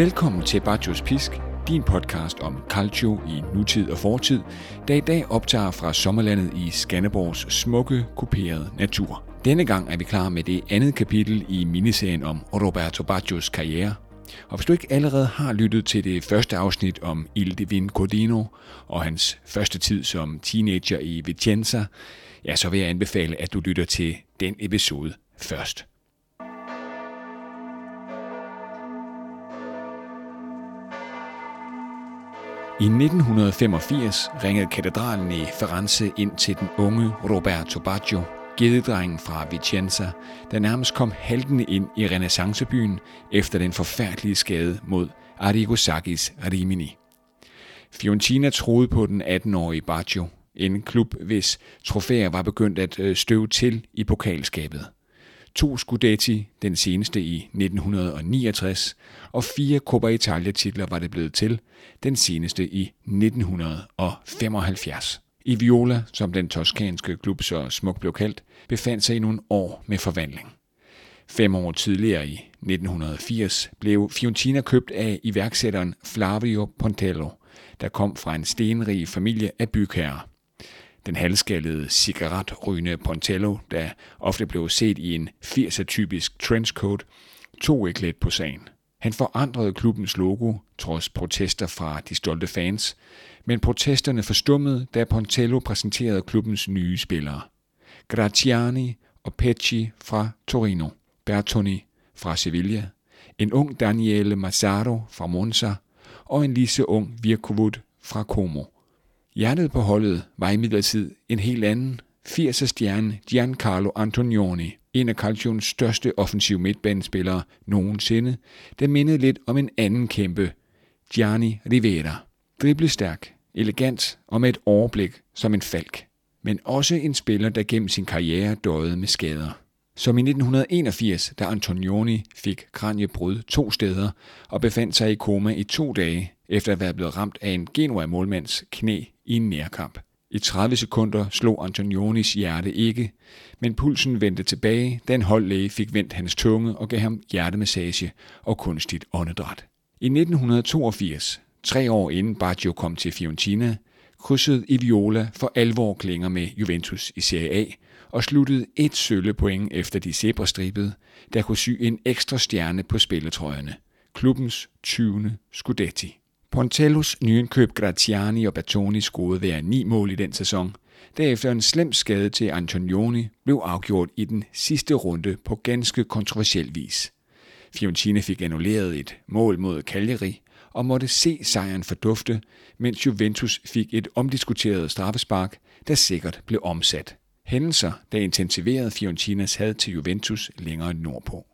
Velkommen til Bajos Pisk, din podcast om calcio i nutid og fortid, der i dag optager fra sommerlandet i Skanderborgs smukke, kuperede natur. Denne gang er vi klar med det andet kapitel i miniserien om Roberto Bajos karriere. Og hvis du ikke allerede har lyttet til det første afsnit om Il Divin Codino og hans første tid som teenager i Vicenza, ja, så vil jeg anbefale, at du lytter til den episode først. I 1985 ringede katedralen i Firenze ind til den unge Roberto Baggio, gededrengen fra Vicenza, der nærmest kom haltende ind i renaissancebyen efter den forfærdelige skade mod Arrigo Sacchis Rimini. Fiorentina troede på den 18-årige Baggio, en klub, hvis trofæer var begyndt at øh, støve til i pokalskabet. To Scudetti, den seneste i 1969, og fire Coppa Italia-titler var det blevet til, den seneste i 1975. I Viola, som den toskanske klub så smukt blev kaldt, befandt sig i nogle år med forvandling. Fem år tidligere i 1980 blev Fiorentina købt af iværksætteren Flavio Pontello, der kom fra en stenrig familie af bygherrer. Den halvskallede cigaretrygende Pontello, der ofte blev set i en 80'er-typisk trenchcoat, tog ikke let på sagen. Han forandrede klubbens logo, trods protester fra de stolte fans, men protesterne forstummede, da Pontello præsenterede klubbens nye spillere. Graziani og Pecci fra Torino, Bertoni fra Sevilla, en ung Daniele Mazzaro fra Monza og en lige så ung Virkovud fra Como. Hjertet på holdet var imidlertid en helt anden 80'er stjerne Giancarlo Antonioni, en af Calcios største offensiv midtbanespillere nogensinde, der mindede lidt om en anden kæmpe, Gianni Rivera. Driblestærk, elegant og med et overblik som en falk. Men også en spiller, der gennem sin karriere døde med skader. Som i 1981, da Antonioni fik kranjebrud to steder og befandt sig i koma i to dage, efter at være blevet ramt af en Genua-målmands knæ i en nærkamp. I 30 sekunder slog Antonionis hjerte ikke, men pulsen vendte tilbage, da en holdlæge fik vendt hans tunge og gav ham hjertemassage og kunstigt åndedræt. I 1982, tre år inden Baggio kom til Fiorentina, krydsede Iviola for alvor klinger med Juventus i Serie A og sluttede et sølle point efter de zebrastribede, der kunne sy en ekstra stjerne på spilletrøjerne. Klubbens 20. Scudetti. Pontellos nyindkøb Graziani og Bertoni scorede hver ni mål i den sæson. Derefter en slem skade til Antonioni blev afgjort i den sidste runde på ganske kontroversiel vis. Fiorentina fik annulleret et mål mod Cagliari og måtte se sejren fordufte, mens Juventus fik et omdiskuteret straffespark, der sikkert blev omsat. Hændelser, der intensiverede Fiorentinas had til Juventus længere nordpå.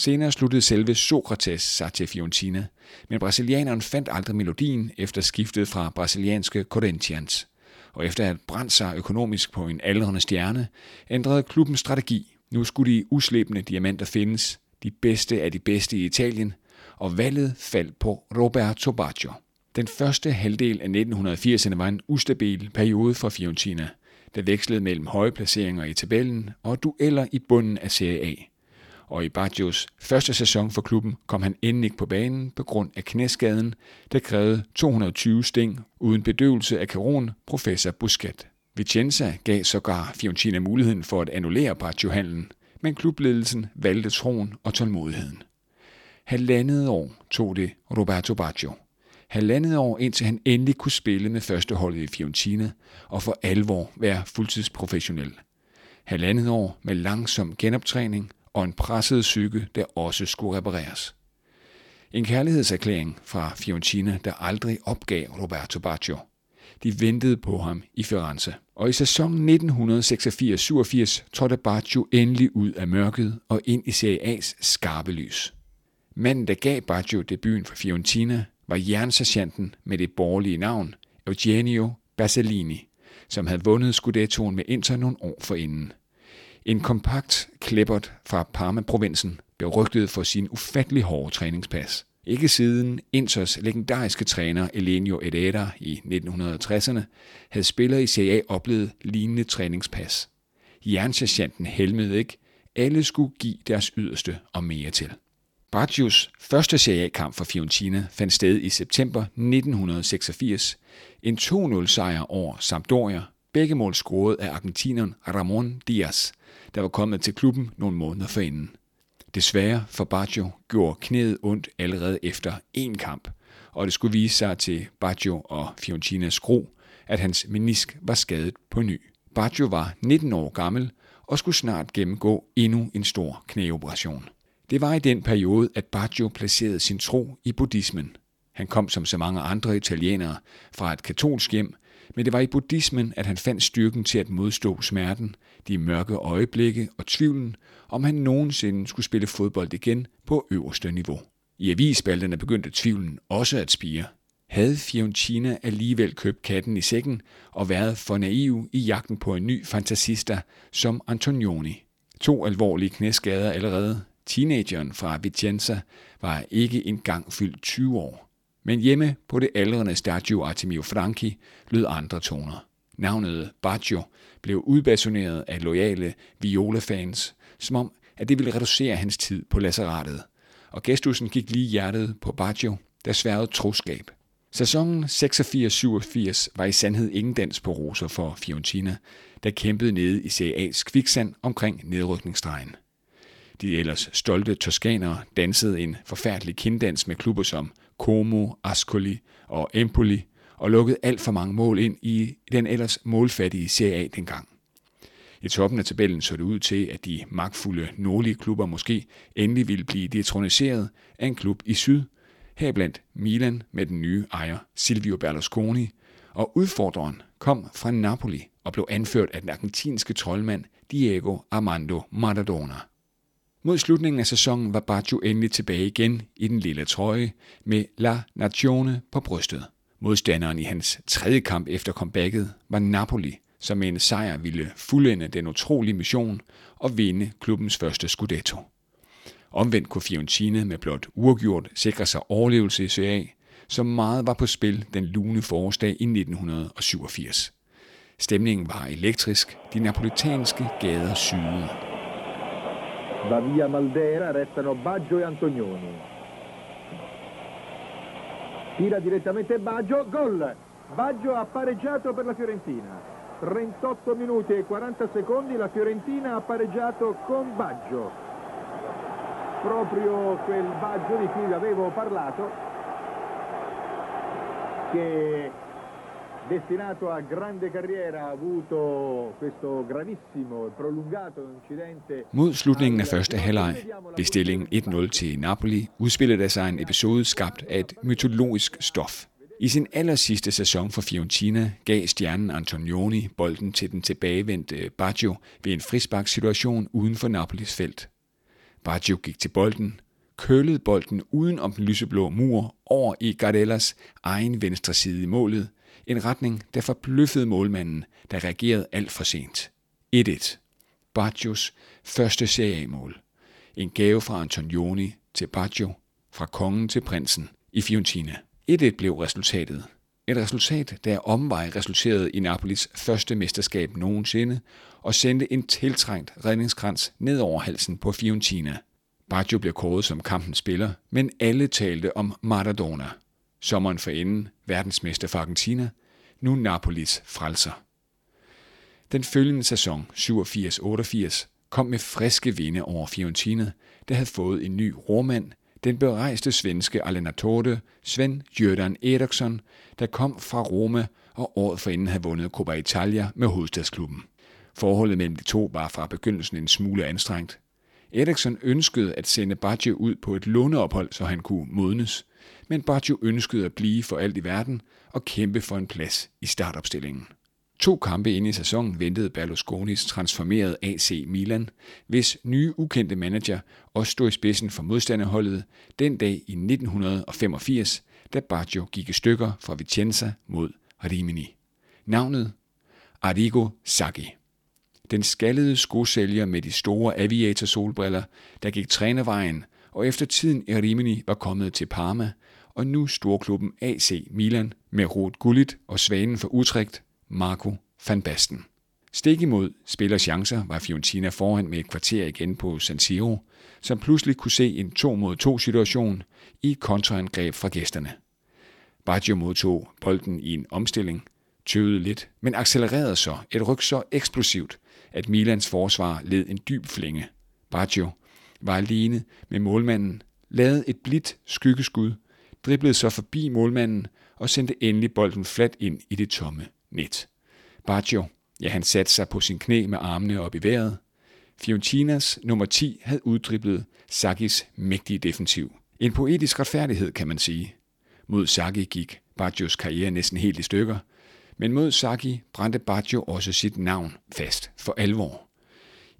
Senere sluttede selve Sokrates sig til Fiorentina, men brasilianeren fandt aldrig melodien efter skiftet fra brasilianske Corinthians. Og efter at brændt sig økonomisk på en aldrende stjerne, ændrede klubben strategi. Nu skulle de uslæbende diamanter findes, de bedste af de bedste i Italien, og valget faldt på Roberto Baggio. Den første halvdel af 1980'erne var en ustabil periode for Fiorentina, der vekslede mellem høje placeringer i tabellen og dueller i bunden af Serie A og i Baggios første sæson for klubben kom han endelig ikke på banen på grund af knæskaden, der krævede 220 sting uden bedøvelse af Caron, professor Busquet. Vicenza gav sågar Fiorentina muligheden for at annullere Baggio-handlen, men klubledelsen valgte troen og tålmodigheden. Halvandet år tog det Roberto Baggio. Halvandet år indtil han endelig kunne spille med førsteholdet i Fiorentina og for alvor være fuldtidsprofessionel. Halvandet år med langsom genoptræning og en presset psyke, der også skulle repareres. En kærlighedserklæring fra Fiorentina, der aldrig opgav Roberto Baggio. De ventede på ham i Firenze. Og i sæsonen 1986-87 trådte Baggio endelig ud af mørket og ind i Serie A's skarpe lys. Manden, der gav Baggio debuten for Fiorentina, var jernsagenten med det borgerlige navn Eugenio Basalini, som havde vundet Scudettoen med Inter nogle år forinden. En kompakt klippert fra Parma-provinsen blev rygtet for sin ufattelig hårde træningspas. Ikke siden Inters legendariske træner Elenio Herrera i 1960'erne havde spillere i Serie A oplevet lignende træningspas. Jernsergeanten helmede ikke. Alle skulle give deres yderste og mere til. Braccios første Serie A-kamp for Fiorentina fandt sted i september 1986. En 2-0-sejr over Sampdoria. Begge mål scoret af argentineren Ramon Diaz, der var kommet til klubben nogle måneder forinden. Desværre for Baggio gjorde knæet ondt allerede efter én kamp, og det skulle vise sig til Baggio og Fiorentinas gro, at hans menisk var skadet på ny. Baggio var 19 år gammel og skulle snart gennemgå endnu en stor knæoperation. Det var i den periode, at Baggio placerede sin tro i buddhismen. Han kom som så mange andre italienere fra et katolsk hjem, men det var i buddhismen, at han fandt styrken til at modstå smerten, de mørke øjeblikke og tvivlen, om han nogensinde skulle spille fodbold igen på øverste niveau. I avisspalterne begyndte tvivlen også at spire. Havde Fiorentina alligevel købt katten i sækken og været for naiv i jagten på en ny fantasista som Antonioni? To alvorlige knæskader allerede, Teenageren fra Vicenza var ikke engang fyldt 20 år. Men hjemme på det aldrende Stadio Artemio Franchi lød andre toner. Navnet Baggio blev udbasoneret af loyale Viola-fans, som om, at det ville reducere hans tid på lasserettet. Og gestusen gik lige hjertet på Baggio, der sværede troskab. Sæsonen 86-87 var i sandhed ingen dans på roser for Fiorentina, der kæmpede nede i Serie A's kviksand omkring nedrykningsstregen. De ellers stolte toskanere dansede en forfærdelig kinddans med klubber som Como, Ascoli og Empoli og lukkede alt for mange mål ind i den ellers målfattige Serie A dengang. I toppen af tabellen så det ud til, at de magtfulde nordlige klubber måske endelig ville blive detroniseret af en klub i syd, heriblandt Milan med den nye ejer Silvio Berlusconi, og udfordreren kom fra Napoli og blev anført af den argentinske troldmand Diego Armando Maradona. Mod slutningen af sæsonen var Baggio endelig tilbage igen i den lille trøje med La Nazione på brystet. Modstanderen i hans tredje kamp efter comebacket var Napoli, som med en sejr ville fuldende den utrolige mission og vinde klubbens første scudetto. Omvendt kunne Fiorentina med blot uafgjort sikre sig overlevelse i Serie A, så meget var på spil den lune forårsdag i 1987. Stemningen var elektrisk, de napolitanske gader syede. Va via Maldera, restano Baggio e Antonioni. Tira direttamente Baggio, gol! Baggio ha pareggiato per la Fiorentina. 38 minuti e 40 secondi la Fiorentina ha pareggiato con Baggio. Proprio quel Baggio di cui vi avevo parlato che destinato a grande carriera ha avuto questo gravissimo e prolungato incidente. Mod slutningen af første halvleg blev stillingen 1-0 til Napoli, udspillede der sig en episode skabt af et mytologisk stof. I sin aller sidste sæson for Fiorentina gav stjernen Antonioni bolden til den tilbagevendte Baggio ved en frisparkssituation uden for Napolis felt. Baggio gik til bolden, kølede bolden uden om den lyseblå mur over i Gardellas egen venstre side i målet, en retning, der forbløffede målmanden, der reagerede alt for sent. 1-1. Baggios første seriemål. En gave fra Antonioni til Baggio, fra kongen til prinsen i Fiorentina. 1-1 blev resultatet. Et resultat, der omvej resulterede i Napolis første mesterskab nogensinde og sendte en tiltrængt redningskrans ned over halsen på Fiorentina. Baggio blev kåret som kampens spiller, men alle talte om Maradona. Sommeren forinden verdensmester for Argentina, nu Napolis frelser. Den følgende sæson, 87-88, kom med friske vinde over Fiorentina, der havde fået en ny romand, den berejste svenske allenatore Sven Jørdan Eriksson, der kom fra Roma og året forinden havde vundet Coppa Italia med hovedstadsklubben. Forholdet mellem de to var fra begyndelsen en smule anstrengt. Eriksson ønskede at sende Baggio ud på et låneophold, så han kunne modnes, men Baggio ønskede at blive for alt i verden og kæmpe for en plads i startopstillingen. To kampe inde i sæsonen ventede Berlusconis transformerede AC Milan, hvis nye ukendte manager også stod i spidsen for modstanderholdet den dag i 1985, da Baggio gik i stykker fra Vicenza mod Rimini. Navnet? Arrigo Sacchi. Den skaldede skosælger med de store aviator-solbriller, der gik trænervejen, og efter tiden i Rimini var kommet til Parma, og nu storklubben AC Milan med Ruud Gullit og svanen for Utrecht, Marco van Basten. Stik imod spiller chancer var Fiorentina foran med et kvarter igen på San Siro, som pludselig kunne se en 2 mod 2 situation i et kontraangreb fra gæsterne. Baggio modtog bolden i en omstilling, tøvede lidt, men accelererede så et ryg så eksplosivt, at Milans forsvar led en dyb flænge. Baggio var alene med målmanden, lavede et blidt skyggeskud, driblede så forbi målmanden og sendte endelig bolden fladt ind i det tomme net. Baggio, ja han satte sig på sin knæ med armene op i vejret. Fiorentinas nummer 10 havde uddriblet Sakis mægtige defensiv. En poetisk retfærdighed, kan man sige. Mod Saki gik Baggios karriere næsten helt i stykker, men mod Saki brændte Baggio også sit navn fast for alvor.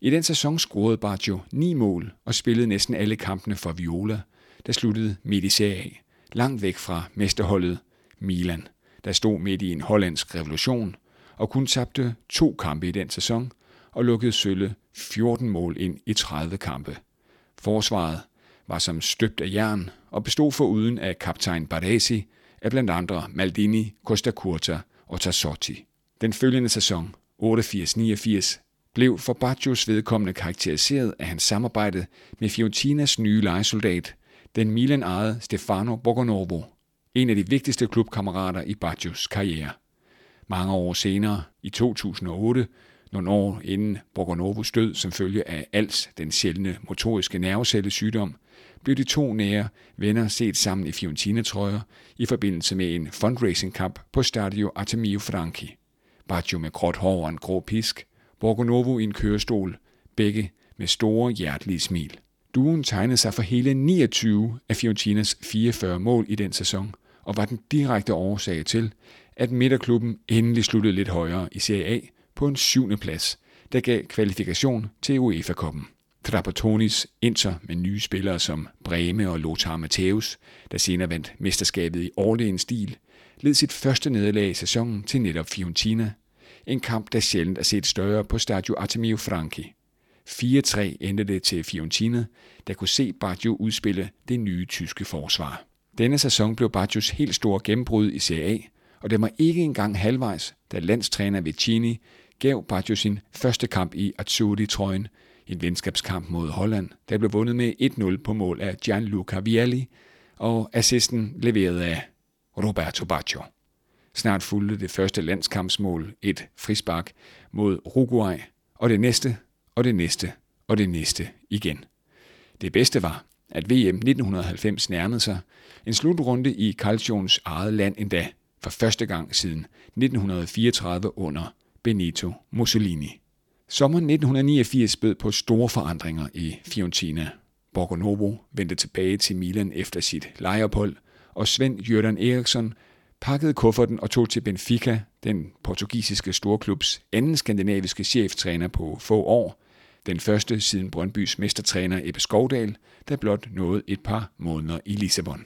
I den sæson scorede Baggio ni mål og spillede næsten alle kampene for Viola, der sluttede midt i serie langt væk fra mesterholdet Milan, der stod midt i en hollandsk revolution og kun tabte to kampe i den sæson og lukkede Sølle 14 mål ind i 30 kampe. Forsvaret var som støbt af jern og bestod for uden af kaptajn Baresi, af blandt andre Maldini, Costa Curta og Tassotti. Den følgende sæson, 88-89, blev for Baggios vedkommende karakteriseret af hans samarbejde med Fiorentinas nye lejesoldat, den Milan ejede Stefano Borgonovo, en af de vigtigste klubkammerater i Baggios karriere. Mange år senere, i 2008, nogle år inden Borgonovos død som følge af ALS, den sjældne motoriske nervecellesygdom, blev de to nære venner set sammen i Fiorentina-trøjer i forbindelse med en fundraising-kamp på Stadio Artemio Franchi. Baggio med gråt hår og en grå pisk, Borgonovo i en kørestol, begge med store hjertelige smil. Duen tegnede sig for hele 29 af Fiorentinas 44 mål i den sæson, og var den direkte årsag til, at midterklubben endelig sluttede lidt højere i Serie A på en syvende plads, der gav kvalifikation til UEFA-koppen. Trapattoni's Inter med nye spillere som Breme og Lothar Matthäus, der senere vandt mesterskabet i overlegen stil, led sit første nederlag i sæsonen til netop Fiorentina. En kamp, der sjældent er set større på Stadio Artemio Franchi. 4-3 endte det til Fiorentina, der kunne se Baggio udspille det nye tyske forsvar. Denne sæson blev Baggios helt store gennembrud i Serie A, og det var ikke engang halvvejs, da landstræner Vicini gav Baggio sin første kamp i Azzurri-trøjen, en venskabskamp mod Holland, der blev vundet med 1-0 på mål af Gianluca Vialli, og assisten leveret af Roberto Baggio. Snart fulgte det første landskampsmål et frispark mod Uruguay, og det næste, og det næste, og det næste igen. Det bedste var, at VM 1990 nærmede sig, en slutrunde i Calcions eget land endda, for første gang siden 1934 under Benito Mussolini. Sommeren 1989 bød på store forandringer i Fiorentina. Borgonovo vendte tilbage til Milan efter sit lejeophold, og Svend Jørgen Eriksson pakkede kufferten og tog til Benfica, den portugisiske storklubs anden skandinaviske cheftræner på få år, den første siden Brøndbys mestertræner Ebbe Skovdal, der blot nåede et par måneder i Lissabon.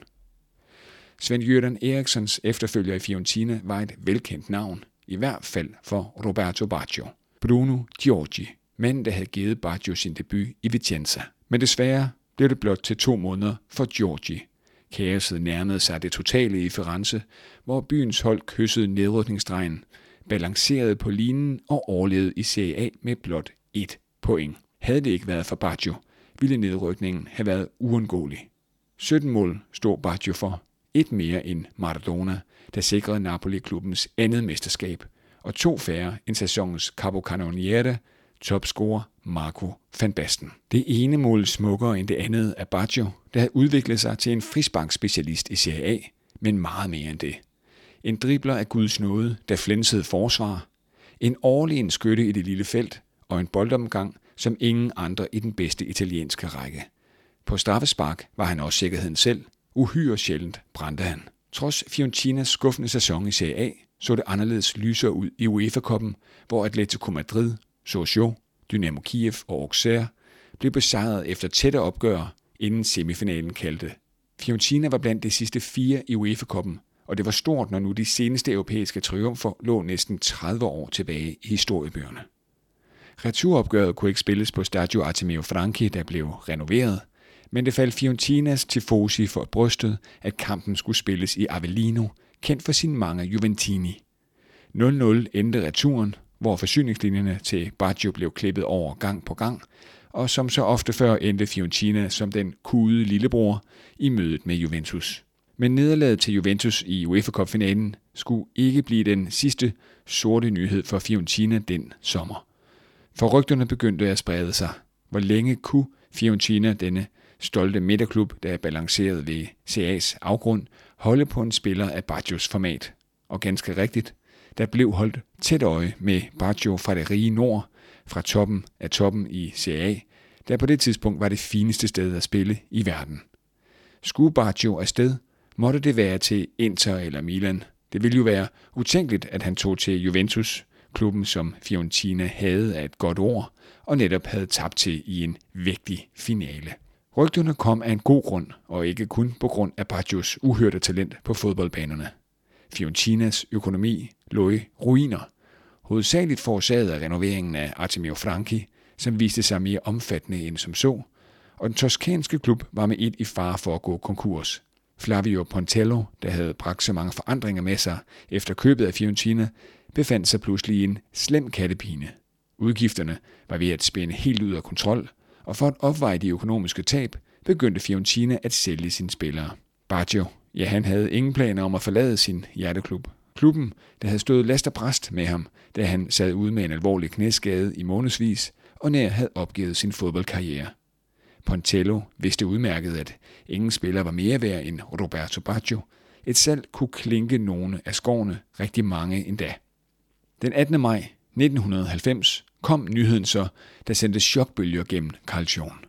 Svend Jørgen Eriksons efterfølger i Fiorentina var et velkendt navn, i hvert fald for Roberto Baggio. Bruno Giorgi, manden der havde givet Baggio sin debut i Vicenza. Men desværre blev det blot til to måneder for Giorgi. Kaoset nærmede sig det totale i Firenze, hvor byens hold kyssede nedrykningsdrejen, balancerede på linen og overlevede i Serie A med blot ét point. Havde det ikke været for Baggio, ville nedrykningen have været uundgåelig. 17 mål stod Baggio for, et mere end Maradona, der sikrede Napoli-klubbens andet mesterskab, og to færre end sæsonens capocannoniere, topscorer Marco van Basten. Det ene mål smukkere end det andet af Baggio, der havde udviklet sig til en frisbankspecialist i Serie A, men meget mere end det. En dribler af Guds nåde, der flænsede forsvar, en årlig skytte i det lille felt og en boldomgang, som ingen andre i den bedste italienske række. På straffespark var han også sikkerheden selv. Uhyre sjældent brændte han. Trods Fiorentinas skuffende sæson i Serie A, så det anderledes lysere ud i UEFA-koppen, hvor Atletico Madrid, Sochaux, Dynamo Kiev og Auxerre blev besejret efter tætte opgør, inden semifinalen kaldte. Fiorentina var blandt de sidste fire i UEFA-koppen, og det var stort, når nu de seneste europæiske triumfer lå næsten 30 år tilbage i historiebøgerne. Returopgøret kunne ikke spilles på Stadio Artemio Franchi, der blev renoveret, men det faldt Fiorentinas tifosi for brystet, at kampen skulle spilles i Avellino, kendt for sin mange Juventini. 0-0 endte returen, hvor forsyningslinjerne til Baggio blev klippet over gang på gang, og som så ofte før endte Fiorentina som den kude lillebror i mødet med Juventus. Men nederlaget til Juventus i UEFA Cup-finalen skulle ikke blive den sidste sorte nyhed for Fiorentina den sommer. For rygterne begyndte at sprede sig. Hvor længe kunne Fiorentina, denne stolte midterklub, der balancerede ved CA's afgrund, holde på en spiller af Baggios format? Og ganske rigtigt, der blev holdt tæt øje med Baggio fra det rige nord, fra toppen af toppen i CA, der på det tidspunkt var det fineste sted at spille i verden. Skulle Baggio afsted, måtte det være til Inter eller Milan. Det ville jo være utænkeligt, at han tog til Juventus, klubben som Fiorentina havde af et godt ord, og netop havde tabt til i en vigtig finale. Rygterne kom af en god grund, og ikke kun på grund af Baggios uhørte talent på fodboldbanerne. Fiorentinas økonomi lå i ruiner, hovedsageligt forårsaget af renoveringen af Artemio Franchi, som viste sig mere omfattende end som så, og den toskanske klub var med et i fare for at gå konkurs. Flavio Pontello, der havde bragt så mange forandringer med sig efter købet af Fiorentina, befandt sig pludselig i en slem kattepine. Udgifterne var ved at spænde helt ud af kontrol, og for at opveje de økonomiske tab, begyndte Fiorentina at sælge sine spillere. Baggio, ja han havde ingen planer om at forlade sin hjerteklub. Klubben, der havde stået last og bræst med ham, da han sad ude med en alvorlig knæskade i månedsvis, og nær havde opgivet sin fodboldkarriere. Pontello vidste udmærket, at ingen spiller var mere værd end Roberto Baggio. Et salg kunne klinke nogle af skovene, rigtig mange endda. Den 18. maj 1990 kom nyheden så, der sendte chokbølger gennem Calcion.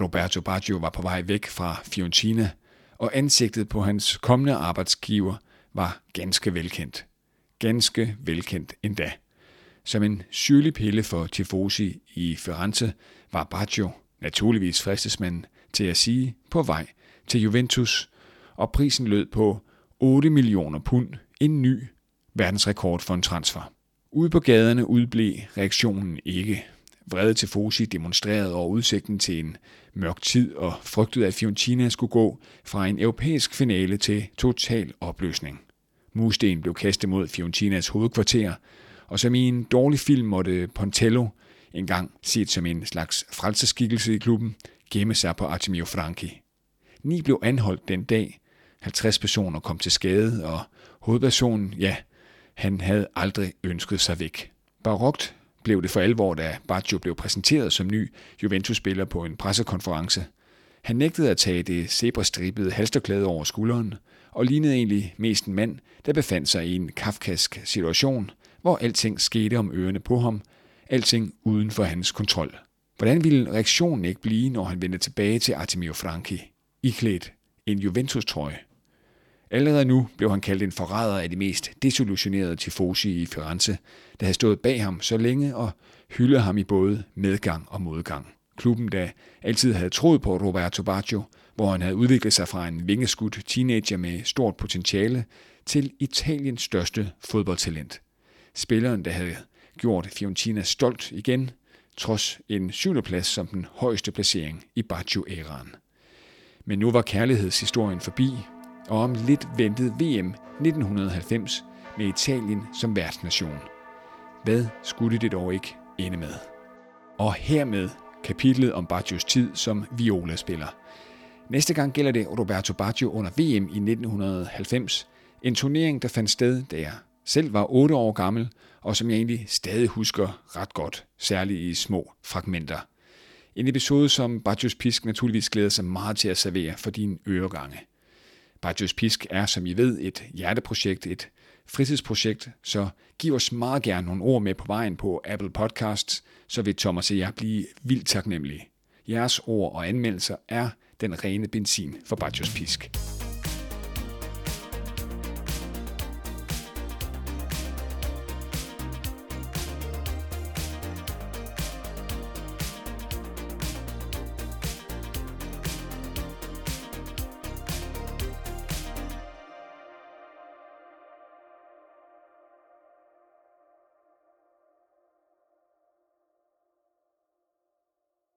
Roberto Baggio var på vej væk fra Fiorentina, og ansigtet på hans kommende arbejdsgiver var ganske velkendt. Ganske velkendt endda. Som en syrlig pille for tifosi i Firenze var Baggio, naturligvis fristesmanden, til at sige på vej til Juventus, og prisen lød på 8 millioner pund, en ny verdensrekord for en transfer. Ude på gaderne udblev reaktionen ikke. Vrede til Fosi demonstrerede over udsigten til en mørk tid og frygtede, at Fiorentina skulle gå fra en europæisk finale til total opløsning. Musten blev kastet mod Fiorentinas hovedkvarter, og som i en dårlig film måtte Pontello, engang set som en slags frelseskikkelse i klubben, gemme sig på Artemio Franchi. Ni blev anholdt den dag, 50 personer kom til skade, og hovedpersonen, ja, han havde aldrig ønsket sig væk. Barokt blev det for alvor, da Baggio blev præsenteret som ny Juventus-spiller på en pressekonference. Han nægtede at tage det zebrastribede halsterklæde over skulderen, og lignede egentlig mest en mand, der befandt sig i en kafkask situation, hvor alting skete om ørerne på ham, alting uden for hans kontrol. Hvordan ville reaktionen ikke blive, når han vendte tilbage til Artemio Franchi, iklædt en Juventus-trøje? Allerede nu blev han kaldt en forræder af de mest desillusionerede tifosi i Firenze, der havde stået bag ham så længe og hyldet ham i både medgang og modgang. Klubben, der altid havde troet på Roberto Baggio, hvor han havde udviklet sig fra en vingeskudt teenager med stort potentiale til Italiens største fodboldtalent. Spilleren, der havde gjort Fiorentina stolt igen, trods en syvendeplads som den højeste placering i Baggio-æraen. Men nu var kærlighedshistorien forbi, og om lidt ventede VM 1990 med Italien som værtsnation. Hvad skulle det dog ikke ende med? Og hermed kapitlet om Baggios tid som violaspiller. Næste gang gælder det Roberto Baggio under VM i 1990, en turnering, der fandt sted, da jeg selv var 8 år gammel, og som jeg egentlig stadig husker ret godt, særligt i små fragmenter. En episode, som Baggios Pisk naturligvis glæder sig meget til at servere for dine øregange. Bajos Pisk er, som I ved, et hjerteprojekt, et fritidsprojekt, så giv os meget gerne nogle ord med på vejen på Apple Podcasts, så vil Thomas og jeg blive vildt taknemmelige. Jeres ord og anmeldelser er den rene benzin for Bajos Pisk.